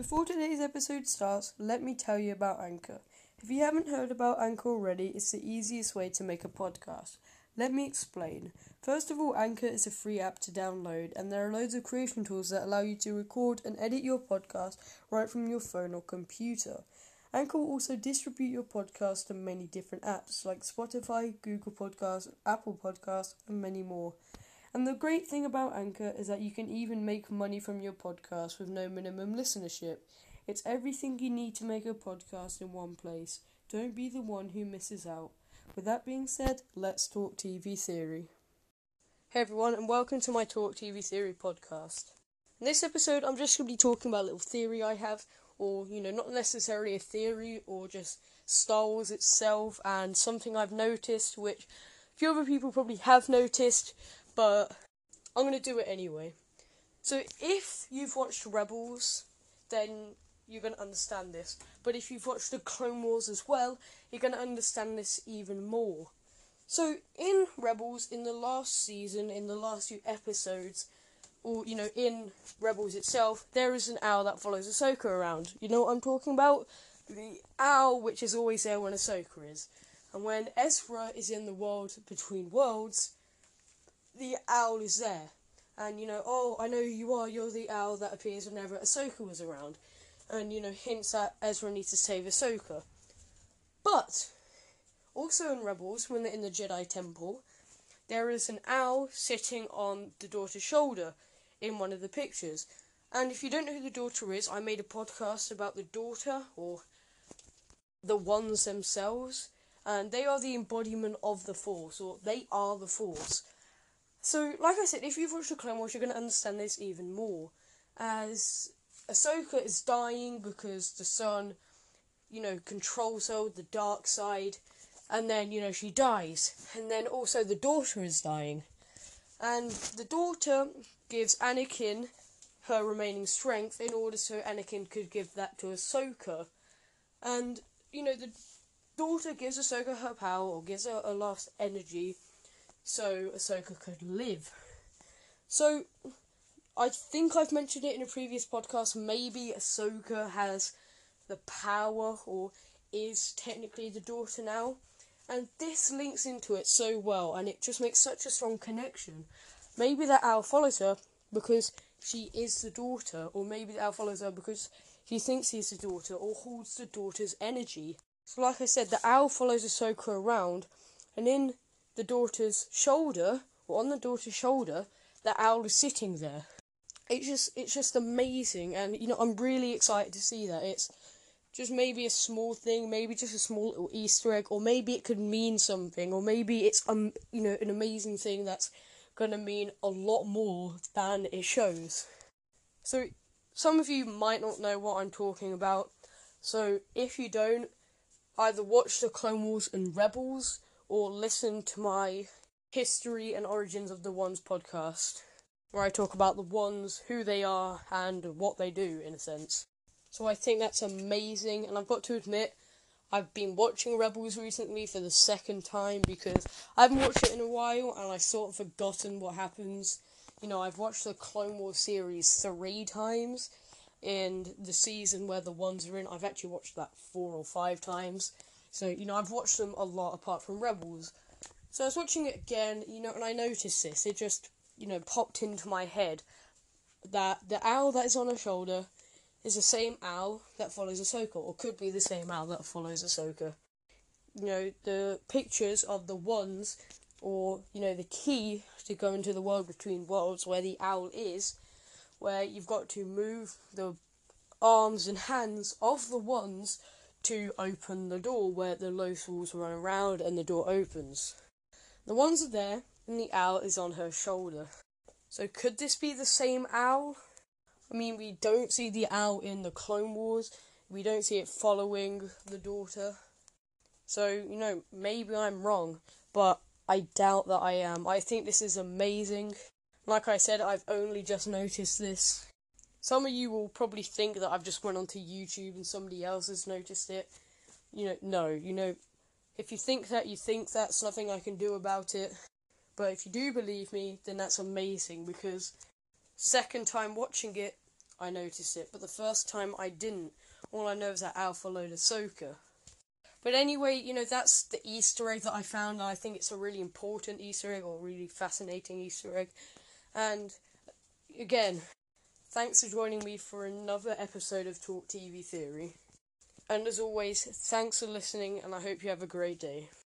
Before today's episode starts, let me tell you about Anchor. If you haven't heard about Anchor already, it's the easiest way to make a podcast. Let me explain. First of all, Anchor is a free app to download, and there are loads of creation tools that allow you to record and edit your podcast right from your phone or computer. Anchor will also distribute your podcast to many different apps like Spotify, Google Podcasts, Apple Podcasts, and many more. And the great thing about Anchor is that you can even make money from your podcast with no minimum listenership. It's everything you need to make a podcast in one place. Don't be the one who misses out. With that being said, let's talk TV theory. Hey everyone, and welcome to my Talk TV Theory podcast. In this episode, I'm just going to be talking about a little theory I have, or, you know, not necessarily a theory, or just Star Wars itself, and something I've noticed, which a few other people probably have noticed, but I'm to do it anyway. So, if you've watched Rebels, then you're to understand this. But if you've watched the Clone Wars as well, you're to understand this even more. So, in Rebels, in the last season, in the last few episodes, or, you know, in Rebels itself, there is an owl that follows Ahsoka around. You know what I'm talking about? The owl which is always there when Ahsoka is. And when Ezra is in the world between worlds, the owl is there. And, you know, oh, I know who you are, you're the owl that appears whenever Ahsoka was around. And, you know, hints that Ezra needs to save Ahsoka. But, also in Rebels, when they're in the Jedi Temple, there is an owl sitting on the daughter's shoulder in one of the pictures. And if you don't know who the daughter is, I made a podcast about the daughter, or the ones themselves, and they are the embodiment of the Force, or they are the Force. So, like I said, if you've watched the Clone Wars, you're going to understand this even more. As Ahsoka is dying because the son, you know, controls her with the dark side, and then, you know, she dies. And then also the daughter is dying. And the daughter gives Anakin her remaining strength in order so Anakin could give that to Ahsoka. And, you know, the daughter gives Ahsoka her power, or gives her a last energy so Ahsoka could live. So, I think I've mentioned it in a previous podcast. Maybe Ahsoka has the power, or is technically the daughter now. And this links into it so well, and it just makes such a strong connection. Maybe that owl follows her because she is the daughter, or maybe the owl follows her because she thinks he's the daughter, or holds the daughter's energy. So, like I said, the owl follows Ahsoka around, and in the daughter's shoulder, or on the daughter's shoulder, the owl is sitting there. It's just it's just amazing and you know I'm really excited to see that. It's just maybe a small thing, maybe just a small little Easter egg, or maybe it could mean something, or maybe it's um you know an amazing thing that's gonna mean a lot more than it shows. So some of you might not know what I'm talking about. So if you don't, either watch the Clone Wars and Rebels or listen to my history and origins of the Ones podcast, where I talk about the Ones, who they are, and what they do, in a sense. So I think that's amazing, and I've got to admit, I've been watching Rebels recently for the second time because I haven't watched it in a while, and I've sort of forgotten what happens. You know, I've watched the Clone Wars series three times, in the season where the ones are in. I've actually watched that four or five times. So, you know, I've watched them a lot apart from Rebels. So I was watching it again, you know, and I noticed this. It just, you know, popped into my head that the owl that is on her shoulder is the same owl that follows Ahsoka, or could be the same owl that follows Ahsoka. You know, the pictures of the ones, or, you know, the key to go into the world between worlds where the owl is, where you've got to move the arms and hands of the ones to open the door where the Lothals run around and the door opens. The ones are there, and the owl is on her shoulder. So could this be the same owl? I mean, we don't see the owl in the Clone Wars. We don't see it following the daughter. So, you know, maybe I'm wrong, but I doubt that I am. I think this is amazing. Like I said, I've only just noticed this. Some of you will probably think that I've just went onto YouTube and somebody else has noticed it. You know, no, you know, if you think that, you think that's nothing I can do about it. But if you do believe me, then that's amazing because second time watching it, I noticed it, but the first time I didn't. All I know is that Alpha load Ahsoka. But anyway, you know, that's the Easter egg that I found, and I think it's a really important Easter egg, or really fascinating Easter egg. And again, thanks for joining me for another episode of Talk TV Theory. And as always, thanks for listening, and I hope you have a great day.